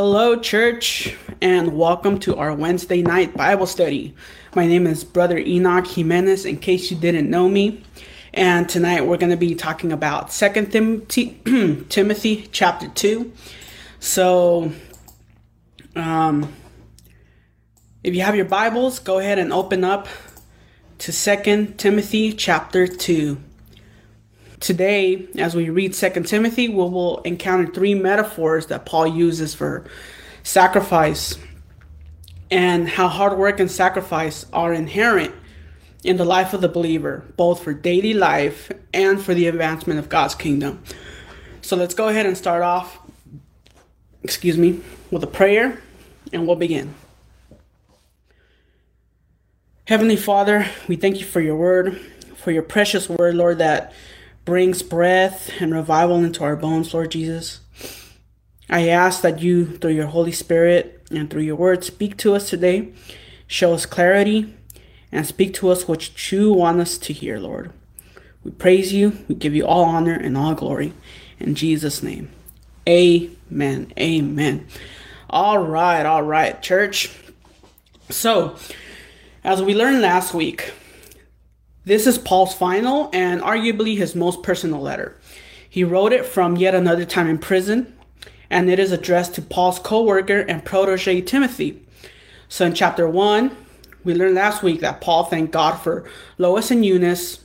Hello, church, and welcome to our Wednesday night Bible study. My name is Brother Enoc Jimenez, in case you didn't know me. And tonight we're going to be talking about Second Timothy, Timothy chapter 2. So, um, if you have your Bibles, go ahead and open up to Second Timothy chapter 2. Today, as we read 2 Timothy, we will encounter three metaphors that Paul uses for sacrifice and how hard work and sacrifice are inherent in the life of the believer, both for daily life and for the advancement of God's kingdom. So let's go ahead and start off, excuse me, with a prayer and we'll begin. Heavenly Father, we thank you for your word, for your precious word, Lord, that brings breath and revival into our bones, Lord Jesus. I ask that you, through your Holy Spirit and through your word, speak to us today, show us clarity, and speak to us what you want us to hear, Lord. We praise you, we give you all honor and all glory. In Jesus' name, amen. Amen. All right, all right, church. So, as we learned last week, this is Paul's final and arguably his most personal letter. He wrote it from yet another time in prison, and it is addressed to Paul's co worker and protege Timothy. So in chapter 1, we learned last week that Paul thanked God for Lois and Eunice,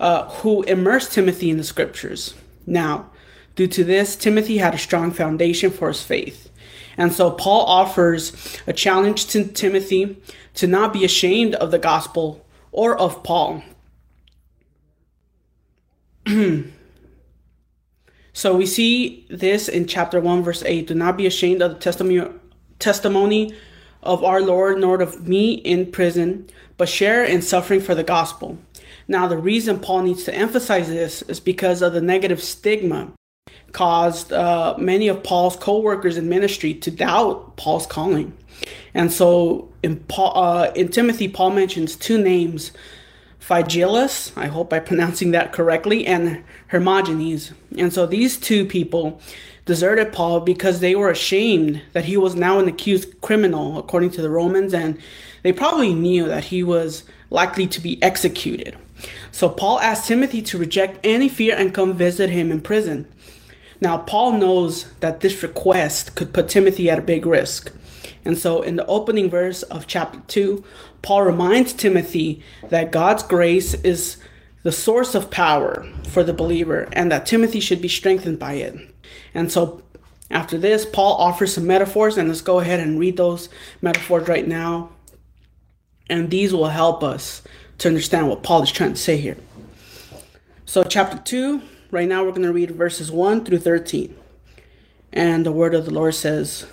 uh, who immersed Timothy in the scriptures. Now, due to this, Timothy had a strong foundation for his faith. And so Paul offers a challenge to Timothy to not be ashamed of the gospel or of Paul. so we see this in chapter 1, verse 8 Do not be ashamed of the testimony, testimony of our Lord, nor of me in prison, but share in suffering for the gospel. Now, the reason Paul needs to emphasize this is because of the negative stigma caused uh, many of Paul's co workers in ministry to doubt Paul's calling. And so in, Paul, uh, in Timothy, Paul mentions two names Phygelus, I hope I'm pronouncing that correctly, and Hermogenes. And so these two people deserted Paul because they were ashamed that he was now an accused criminal, according to the Romans, and they probably knew that he was likely to be executed. So Paul asked Timothy to reject any fear and come visit him in prison. Now, Paul knows that this request could put Timothy at a big risk. And so, in the opening verse of chapter 2, Paul reminds Timothy that God's grace is the source of power for the believer and that Timothy should be strengthened by it. And so, after this, Paul offers some metaphors, and let's go ahead and read those metaphors right now. And these will help us to understand what Paul is trying to say here. So, chapter 2, right now we're going to read verses 1 through 13. And the word of the Lord says,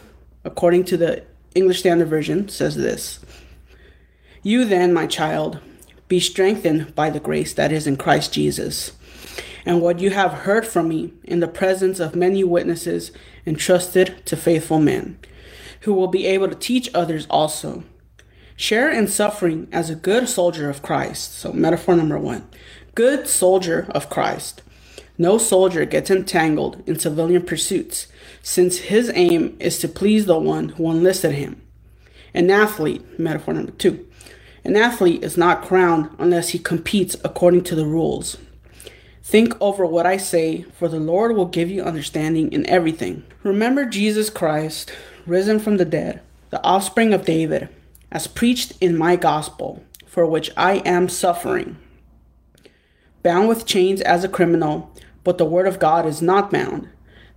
according to the English Standard Version, says this You then, my child, be strengthened by the grace that is in Christ Jesus. And what you have heard from me in the presence of many witnesses entrusted to faithful men, who will be able to teach others also. Share in suffering as a good soldier of Christ. So, metaphor number one good soldier of Christ. No soldier gets entangled in civilian pursuits, since his aim is to please the one who enlisted him. An athlete, metaphor number two. An athlete is not crowned unless he competes according to the rules. Think over what I say, for the Lord will give you understanding in everything. Remember Jesus Christ, risen from the dead, the offspring of David, as preached in my gospel, for which I am suffering. Bound with chains as a criminal, but the word of God is not bound.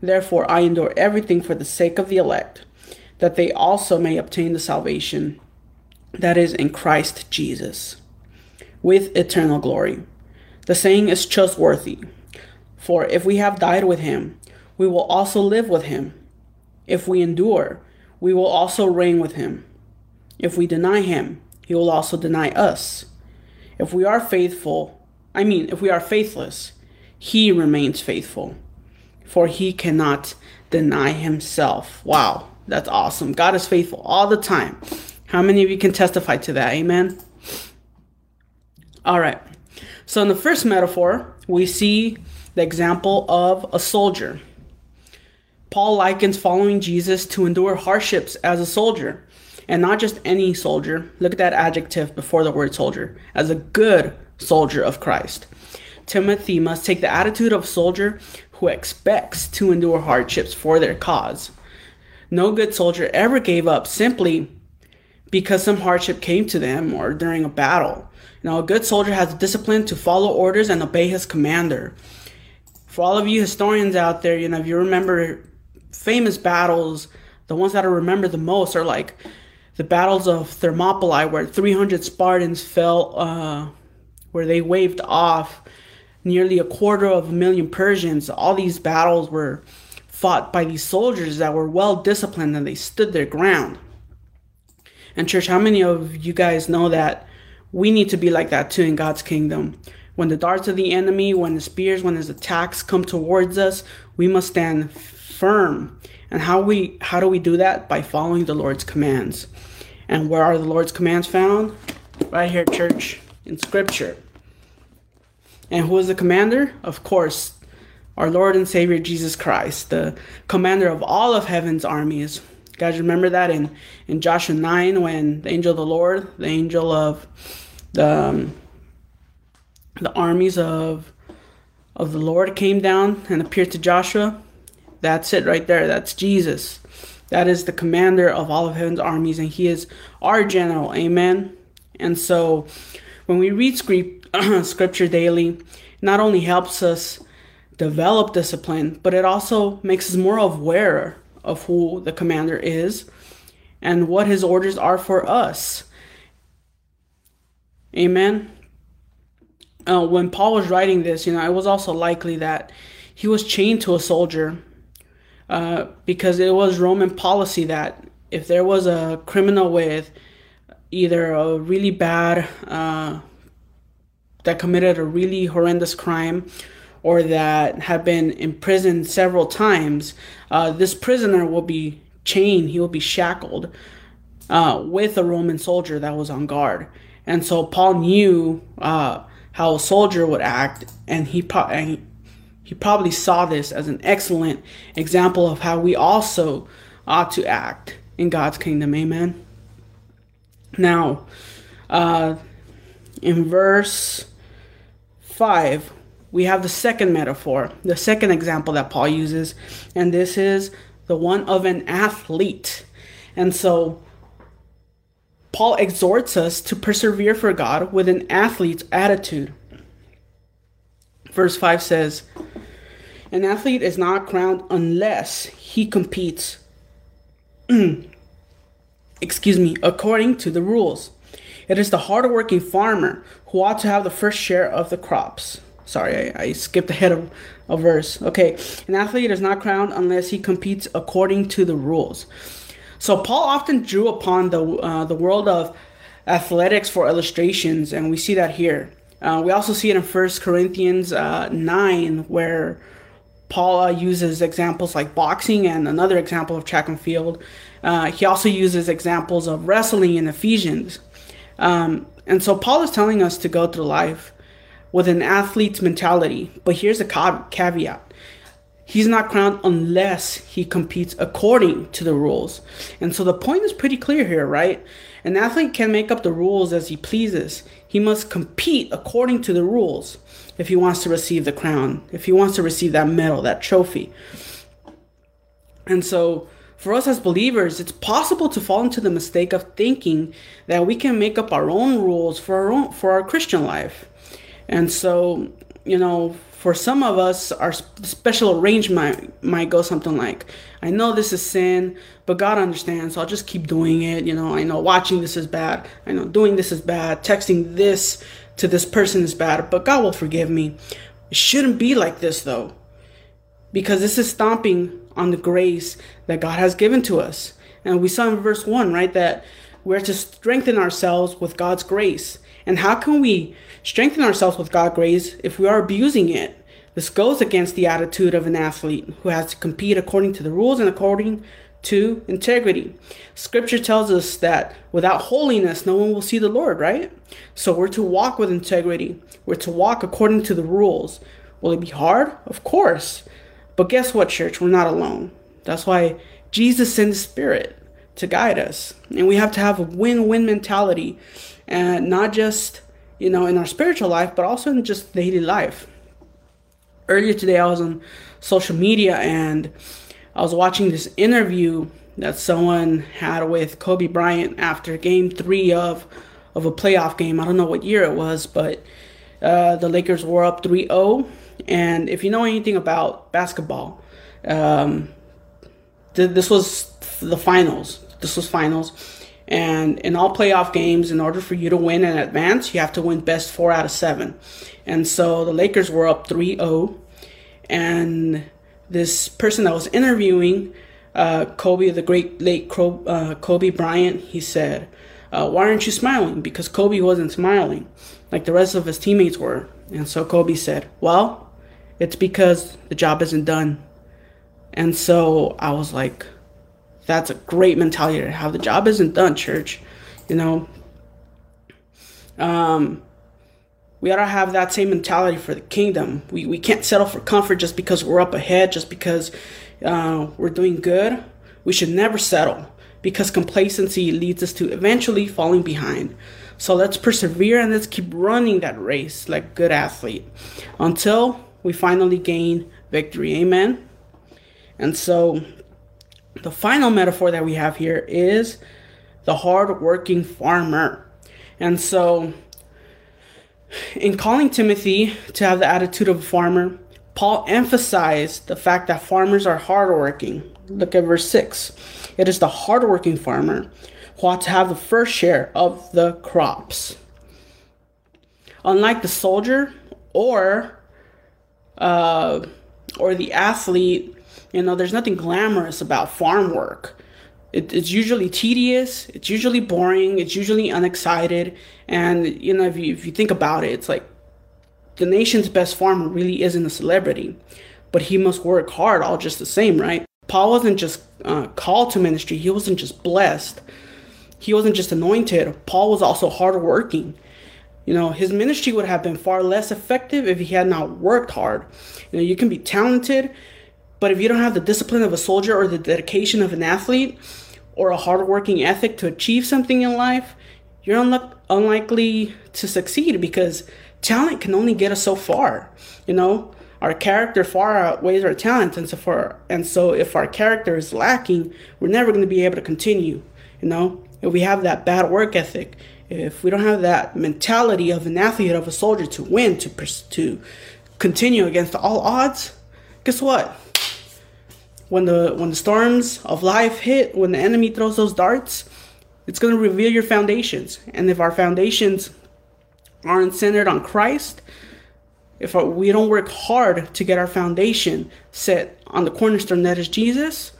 Therefore, I endure everything for the sake of the elect, that they also may obtain the salvation that is in Christ Jesus, with eternal glory. The saying is trustworthy. For if we have died with him, we will also live with him. If we endure, we will also reign with him. If we deny him, he will also deny us. If we are faithful, I mean, if we are faithless, he remains faithful, for he cannot deny himself. Wow, that's awesome. God is faithful all the time. How many of you can testify to that? Amen. All right. So, in the first metaphor, we see the example of a soldier. Paul likens following Jesus to endure hardships as a soldier, and not just any soldier. Look at that adjective before the word soldier, as a good soldier of Christ. Timothy must take the attitude of a soldier who expects to endure hardships for their cause. No good soldier ever gave up simply because some hardship came to them or during a battle. Know, a good soldier has discipline to follow orders and obey his commander. For all of you historians out there, you know, if you remember famous battles, the ones that I remember the most are like the battles of Thermopylae, where 300 Spartans fell, uh, where they waved off nearly a quarter of a million Persians. All these battles were fought by these soldiers that were well disciplined and they stood their ground. And, church, how many of you guys know that we need to be like that too in God's kingdom? When the darts of the enemy, when the spears, when his attacks come towards us, we must stand firm. And how we how do we do that? By following the Lord's commands. And where are the Lord's commands found? Right here, church, in scripture. And who is the commander? Of course, our Lord and Savior Jesus Christ, the commander of all of heaven's armies. Guys remember that in, in Joshua 9 when the angel of the Lord, the angel of the, um, the armies of, of the Lord came down and appeared to Joshua? That's it right there. That's Jesus. That is the commander of all of heaven's armies, and he is our general. Amen. And so when we read scripture daily, not only helps us develop discipline, but it also makes us more aware of who the commander is and what his orders are for us. Amen. Uh, when Paul was writing this, you know, it was also likely that he was chained to a soldier uh, because it was Roman policy that if there was a criminal with either a really bad uh, that committed a really horrendous crime or that had been imprisoned several times, uh, this prisoner will be chained, he will be shackled uh, with a Roman soldier that was on guard. And so Paul knew uh, how a soldier would act, and he, pro- and he he probably saw this as an excellent example of how we also ought to act in God's kingdom. Amen. Now, uh, in verse 5, we have the second metaphor, the second example that Paul uses, and this is the one of an athlete. And so, Paul exhorts us to persevere for God with an athlete's attitude. Verse 5 says, An athlete is not crowned unless he competes, excuse me, according to the rules. It is the hardworking farmer who ought to have the first share of the crops. Sorry, I, I skipped ahead of a verse. Okay, an athlete is not crowned unless he competes according to the rules. So Paul often drew upon the uh, the world of athletics for illustrations, and we see that here. Uh, we also see it in First Corinthians uh, 9, where Paul uh, uses examples like boxing and another example of track and field. Uh, he also uses examples of wrestling in Ephesians. Um, and so Paul is telling us to go through life with an athlete's mentality. But here's a caveat he's not crowned unless he competes according to the rules. And so the point is pretty clear here, right? An athlete can make up the rules as he pleases. He must compete according to the rules if he wants to receive the crown, if he wants to receive that medal, that trophy. And so for us as believers, it's possible to fall into the mistake of thinking that we can make up our own rules for our own for our Christian life. And so, you know, for some of us, our special arrangement might go something like, I know this is sin, but God understands, so I'll just keep doing it. You know, I know watching this is bad. I know doing this is bad. Texting this to this person is bad, but God will forgive me. It shouldn't be like this, though, because this is stomping on the grace that God has given to us. And we saw in verse 1, right, that we're to strengthen ourselves with God's grace. And how can we strengthen ourselves with God's grace if we are abusing it. This goes against the attitude of an athlete who has to compete according to the rules and according to integrity. Scripture tells us that without holiness, no one will see the Lord, right? So we're to walk with integrity. We're to walk according to the rules. Will it be hard? Of course. But guess what, church? We're not alone. That's why Jesus sent the Spirit to guide us. And we have to have a win win mentality, and not just, you know, in our spiritual life, but also in just daily life. Earlier today, I was on social media and I was watching this interview that someone had with Kobe Bryant after game three of of a playoff game. I don't know what year it was, but uh, the Lakers were up 3-0. And if you know anything about basketball, um, th- this was the finals. This was finals. And in all playoff games, in order for you to win and advance, you have to win best four out of seven. And so the Lakers were up 3 0. And this person that was interviewing uh, Kobe, the great late uh, Kobe Bryant, he said, uh, Why aren't you smiling? Because Kobe wasn't smiling like the rest of his teammates were. And so Kobe said, Well, it's because the job isn't done. And so I was like, That's a great mentality to have. The job isn't done, church. You know, um, we ought to have that same mentality for the kingdom. We, we can't settle for comfort just because we're up ahead, just because uh, we're doing good. We should never settle because complacency leads us to eventually falling behind. So let's persevere and let's keep running that race like good athlete until we finally gain victory. Amen. And so the final metaphor that we have here is the hard-working farmer. And so in calling Timothy to have the attitude of a farmer, Paul emphasized the fact that farmers are hardworking. Look at verse 6. It is the hardworking farmer who ought to have the first share of the crops. Unlike the soldier or uh, or the athlete, you know, there's nothing glamorous about farm work. It, it's usually tedious, it's usually boring, it's usually unexcited, and you know, if you, if you think about it, it's like the nation's best farmer really isn't a celebrity, but he must work hard all just the same, right? Paul wasn't just uh, called to ministry, he wasn't just blessed, he wasn't just anointed. Paul was also hardworking. You know, his ministry would have been far less effective if he had not worked hard. You know, you can be talented, but if you don't have the discipline of a soldier or the dedication of an athlete or a hardworking ethic to achieve something in life, you're unlikely to succeed because talent can only get us so far. You know, our character far outweighs our talent, and so far, and so if our character is lacking, we're never going to be able to continue. You know, if we have that bad work ethic, if we don't have that mentality of an athlete, of a soldier to win, to to continue against all odds, guess what? When the when the storms of life hit, when the enemy throws those darts, it's going to reveal your foundations. And if our foundations aren't centered on Christ, if we don't work hard to get our foundation set on the cornerstone that is Jesus,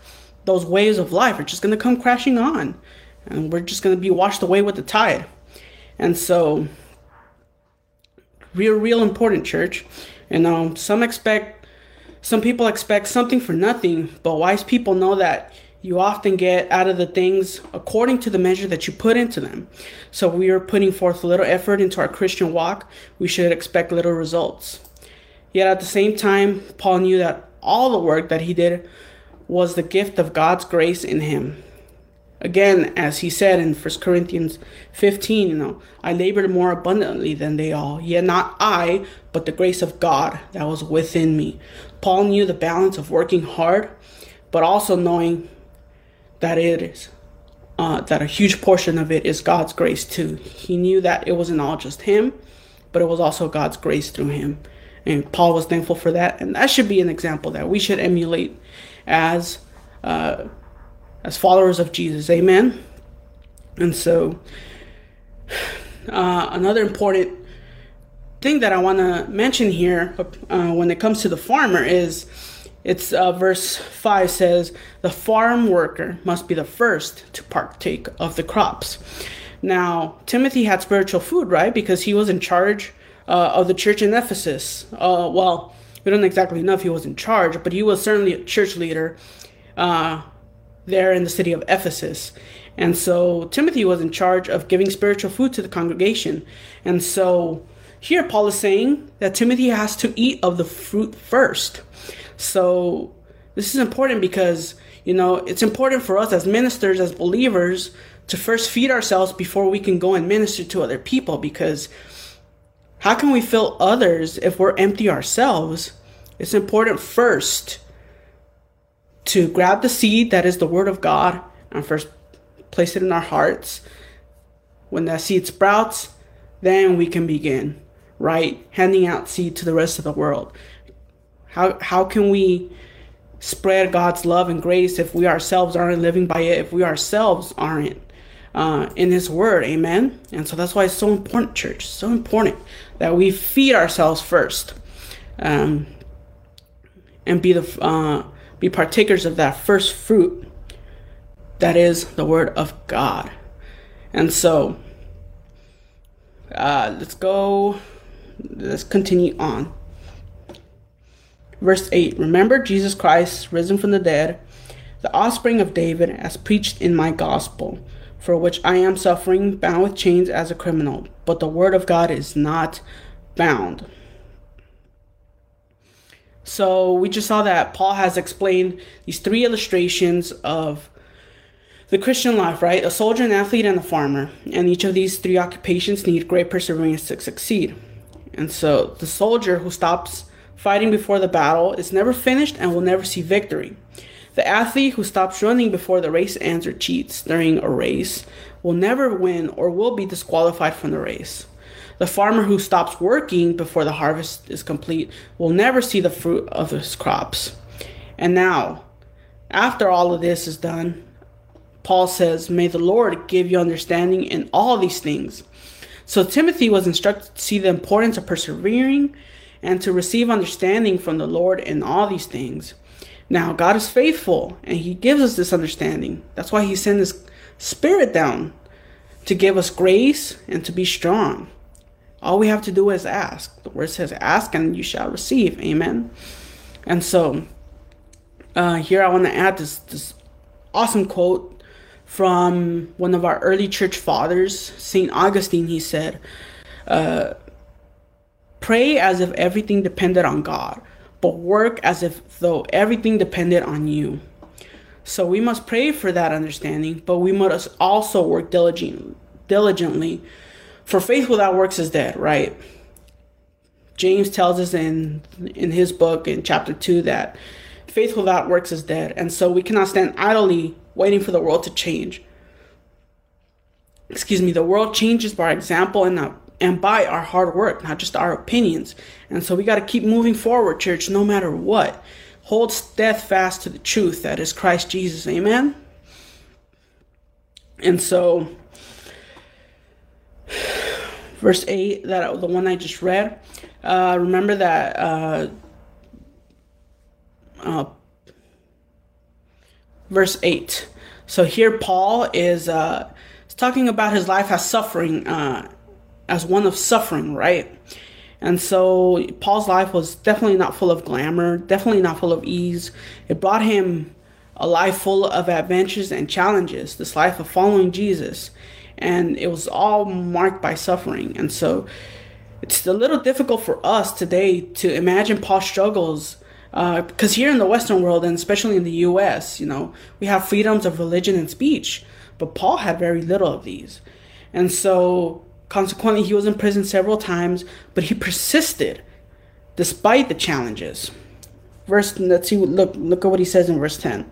those waves of life are just going to come crashing on. And we're just going to be washed away with the tide. And so, real, real important, church. And um, some expect, some people expect something for nothing, but wise people know that you often get out of the things according to the measure that you put into them. So we are putting forth little effort into our Christian walk, we should expect little results. Yet at the same time, Paul knew that all the work that he did was the gift of God's grace in him. Again, as he said in 1 Corinthians 15, you know, I labored more abundantly than they all, yet not I, but the grace of God that was within me. Paul knew the balance of working hard, but also knowing that it is uh, that a huge portion of it is God's grace too. He knew that it wasn't all just him, but it was also God's grace through him. And Paul was thankful for that, and that should be an example that we should emulate as uh, as followers of Jesus. Amen. And so, uh, another important thing that I want to mention here uh, when it comes to the farmer is it's uh, verse 5 says, The farm worker must be the first to partake of the crops. Now, Timothy had spiritual food, right? Because he was in charge uh, of the church in Ephesus. Uh, well, we don't exactly know if he was in charge, but he was certainly a church leader uh, there in the city of Ephesus. And so Timothy was in charge of giving spiritual food to the congregation. And so here Paul is saying that Timothy has to eat of the fruit first. So This is important because, you know, it's important for us as ministers, as believers, to first feed ourselves before we can go and minister to other people because how can we fill others if we're empty ourselves? It's important first to grab the seed that is the Word of God and first place it in our hearts. When that seed sprouts, then we can begin, right? Handing out seed to the rest of the world. How, how can we spread God's love and grace if we ourselves aren't living by it, if we ourselves aren't uh, in His Word? Amen. And so that's why it's so important, church. So important that we feed ourselves first, um, and be the uh, be partakers of that first fruit that is the Word of God. And so, uh, let's go. Let's continue on. Verse 8 Remember Jesus Christ, risen from the dead, the offspring of David, as preached in my gospel, for which I am suffering, bound with chains as a criminal. But the word of God is not bound. So we just saw that Paul has explained these three illustrations of the Christian life, right? A soldier, an athlete, and a farmer. And each of these three occupations need great perseverance to succeed. And so the soldier who stops fighting before the battle is never finished and will never see victory. The athlete who stops running before the race ends or cheats during a race will never win or will be disqualified from the race. The farmer who stops working before the harvest is complete will never see the fruit of his crops. And now, after all of this is done, Paul says, May the Lord give you understanding in all these things. So Timothy was instructed to see the importance of persevering and to receive understanding from the Lord in all these things. Now, God is faithful and He gives us this understanding. That's why He sent His Spirit down to give us grace and to be strong. All we have to do is ask. The word says, Ask and you shall receive. Amen. And so, uh, here I want to add this, this awesome quote from one of our early church fathers, St. Augustine. He said, uh, Pray as if everything depended on God, but work as if though everything depended on you. So we must pray for that understanding, but we must also work diligently, diligently. For faith without works is dead, right? James tells us in in his book in chapter 2 that faith without works is dead. And so we cannot stand idly waiting for the world to change. Excuse me, the world changes by example and not and by our hard work, not just our opinions. And so we got to keep moving forward, church, no matter what. Hold steadfast to the truth that is Christ Jesus. Amen. And so, verse 8, that the one I just read, uh, remember that uh, uh, verse 8. So here Paul is, uh, is talking about his life as suffering uh, as one of suffering, right? And so Paul's life was definitely not full of glamour, definitely not full of ease. It brought him a life full of adventures and challenges, this life of following Jesus. And it was all marked by suffering. And so it's a little difficult for us today to imagine Paul's struggles because uh, here in the Western world, and especially in the US, you know, we have freedoms of religion and speech, but Paul had very little of these. And so Consequently, he was in prison several times, but he persisted despite the challenges. Verse let's see look look at what he says in verse 10.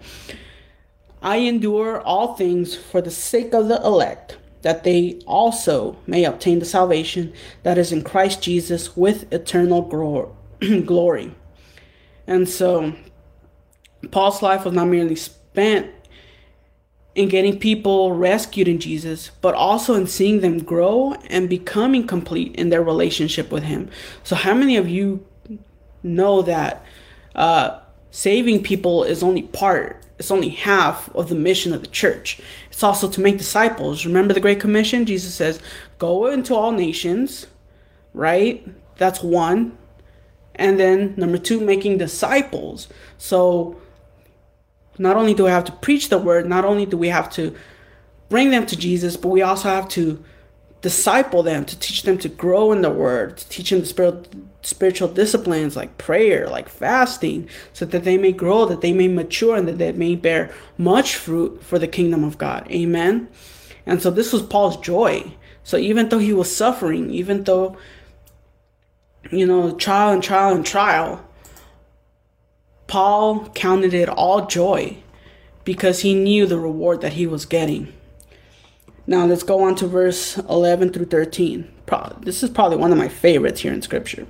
I endure all things for the sake of the elect, that they also may obtain the salvation that is in Christ Jesus with eternal glory. And so Paul's life was not merely spent in getting people rescued in Jesus, but also in seeing them grow and becoming complete in their relationship with Him. So, how many of you know that uh, saving people is only part, it's only half of the mission of the church? It's also to make disciples. Remember the Great Commission? Jesus says, Go into all nations, right? That's one. And then number two, making disciples. So, not only do we have to preach the word, not only do we have to bring them to Jesus, but we also have to disciple them, to teach them to grow in the word, to teach them the spirit, spiritual disciplines like prayer, like fasting, so that they may grow, that they may mature, and that they may bear much fruit for the kingdom of God. Amen. And so this was Paul's joy. So even though he was suffering, even though, you know, trial and trial and trial, Paul counted it all joy because he knew the reward that he was getting. Now let's go on to verse 11 through 13. This is probably one of my favorites here in scripture.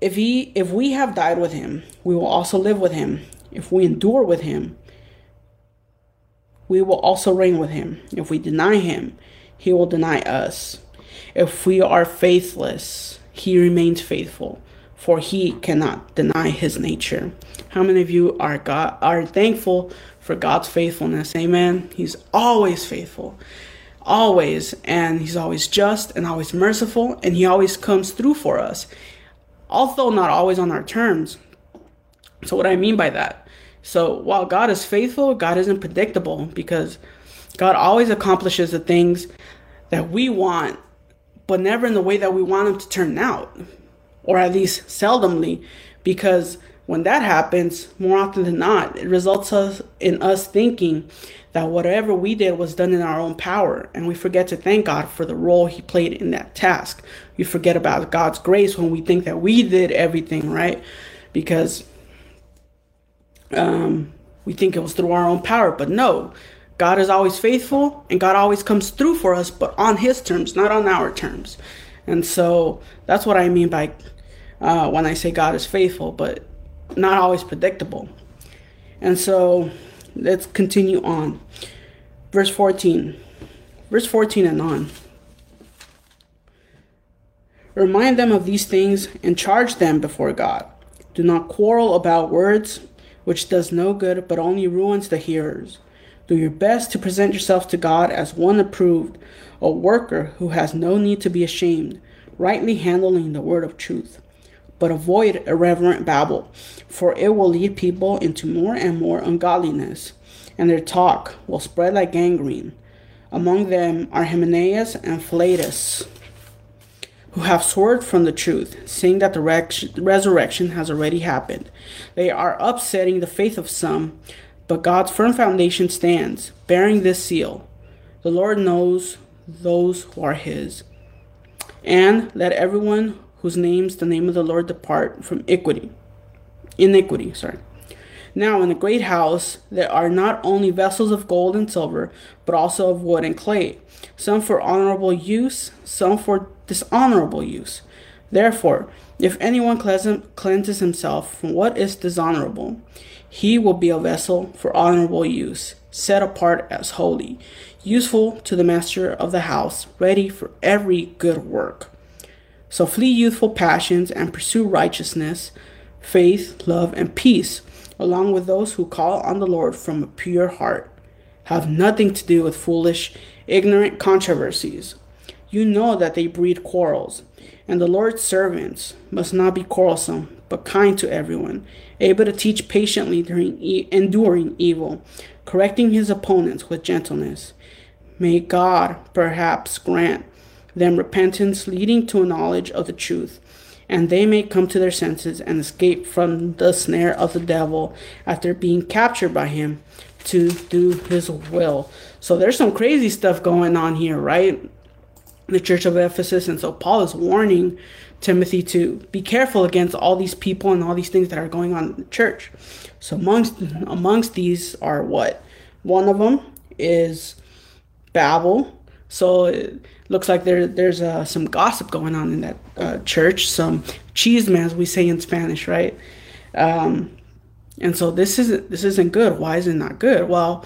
If he if we have died with him, we will also live with him. If we endure with him, we will also reign with him. If we deny him, he will deny us. If we are faithless, he remains faithful, for he cannot deny his nature. How many of you are God are thankful for God's faithfulness. Amen. He's always faithful. Always. And he's always just and always merciful. And he always comes through for us. Although not always on our terms. So, what I mean by that? So, while God is faithful, God isn't predictable because God always accomplishes the things that we want, but never in the way that we want them to turn out, or at least seldomly, because when that happens, more often than not, it results us in us thinking that whatever we did was done in our own power, and we forget to thank God for the role He played in that task. We forget about God's grace when we think that we did everything right, because um, we think it was through our own power. But no, God is always faithful, and God always comes through for us, but on His terms, not on our terms. And so that's what I mean by uh, when I say God is faithful. But not always predictable. And so let's continue on. Verse 14. Verse 14 and on. Remind them of these things and charge them before God. Do not quarrel about words, which does no good but only ruins the hearers. Do your best to present yourself to God as one approved, a worker who has no need to be ashamed, rightly handling the word of truth but avoid irreverent babble, for it will lead people into more and more ungodliness, and their talk will spread like gangrene. Among them are Hymenaeus and Philetus, who have swerved from the truth, saying that the resurrection has already happened. They are upsetting the faith of some, but God's firm foundation stands, bearing this seal. The Lord knows those who are his. And let everyone whose names the name of the Lord depart from equity, iniquity. Sorry. Now in the great house there are not only vessels of gold and silver, but also of wood and clay, some for honorable use, some for dishonorable use. Therefore, if anyone cleanses himself from what is dishonorable, he will be a vessel for honorable use, set apart as holy, useful to the master of the house, ready for every good work. So flee youthful passions and pursue righteousness, faith, love, and peace, along with those who call on the Lord from a pure heart. Have nothing to do with foolish, ignorant controversies. You know that they breed quarrels, and the Lord's servants must not be quarrelsome, but kind to everyone, able to teach patiently during e- enduring evil, correcting his opponents with gentleness. May God perhaps grant them repentance leading to a knowledge of the truth, and they may come to their senses and escape from the snare of the devil after being captured by him to do his will. So there's some crazy stuff going on here, right? The church of Ephesus. And so Paul is warning Timothy to be careful against all these people and all these things that are going on in the church. So amongst amongst these are what? One of them is babble. So looks like there there's uh, some gossip going on in that uh, church, some chisme as we say in Spanish, right? Um, and so this isn't this isn't good. Why is it not good? Well,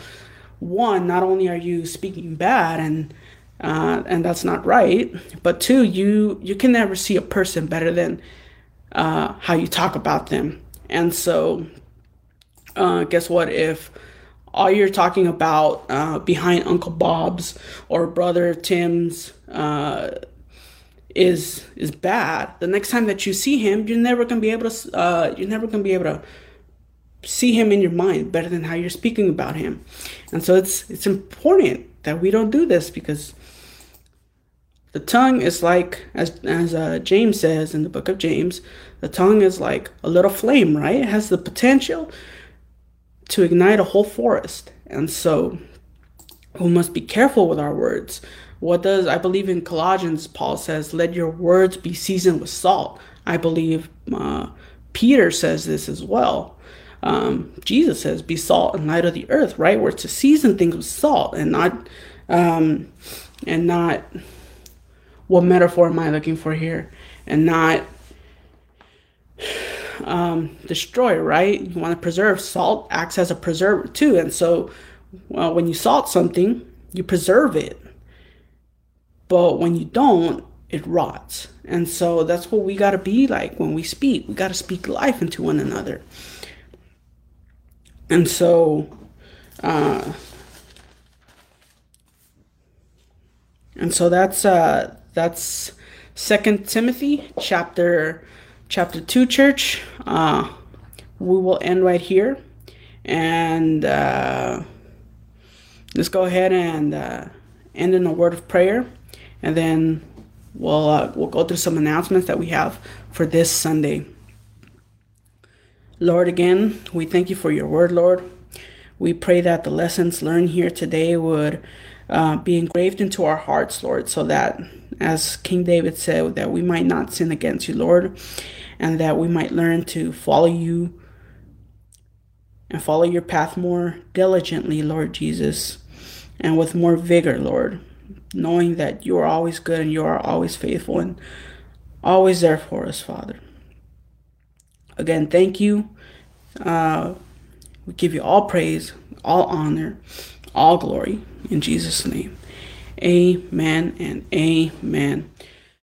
one, not only are you speaking bad and uh, and that's not right, but two, you you can never see a person better than uh, how you talk about them. And so, uh, guess what? If all you're talking about uh, behind Uncle Bob's or Brother Tim's uh, is is bad. The next time that you see him, you're never gonna be able to uh, you're never gonna be able to see him in your mind better than how you're speaking about him. And so it's it's important that we don't do this because The tongue is like, as as uh, James says in the book of James, the tongue is like a little flame, right? It has the potential to ignite a whole forest, and so we must be careful with our words. What does I believe in Colossians? Paul says, "Let your words be seasoned with salt." I believe uh, Peter says this as well. Um, Jesus says, "Be salt and light of the earth." Right? We're to season things with salt and not, um, and not. What metaphor am I looking for here? And not um, destroy. Right? You want to preserve. Salt acts as a preserver too, and so well, when you salt something, you preserve it. But when you don't, it rots. And so that's what we got to be like when we speak. We got to speak life into one another. And so, uh, and so that's uh, that's Second Timothy chapter chapter two, church. Uh, we will end right here, and uh, let's go ahead and uh, end in a word of prayer, and then we'll uh, we'll go through some announcements that we have for this Sunday. Lord, again, we thank you for your word, Lord. We pray that the lessons learned here today would uh, be engraved into our hearts, Lord, so that, as King David said, that we might not sin against you, Lord, and that we might learn to follow you and follow your path more diligently, Lord Jesus, and with more vigor, Lord knowing that you are always good and you are always faithful and always there for us, Father. Again, thank you. Uh, we give you all praise, all honor, all glory in Jesus' name. Amen and amen.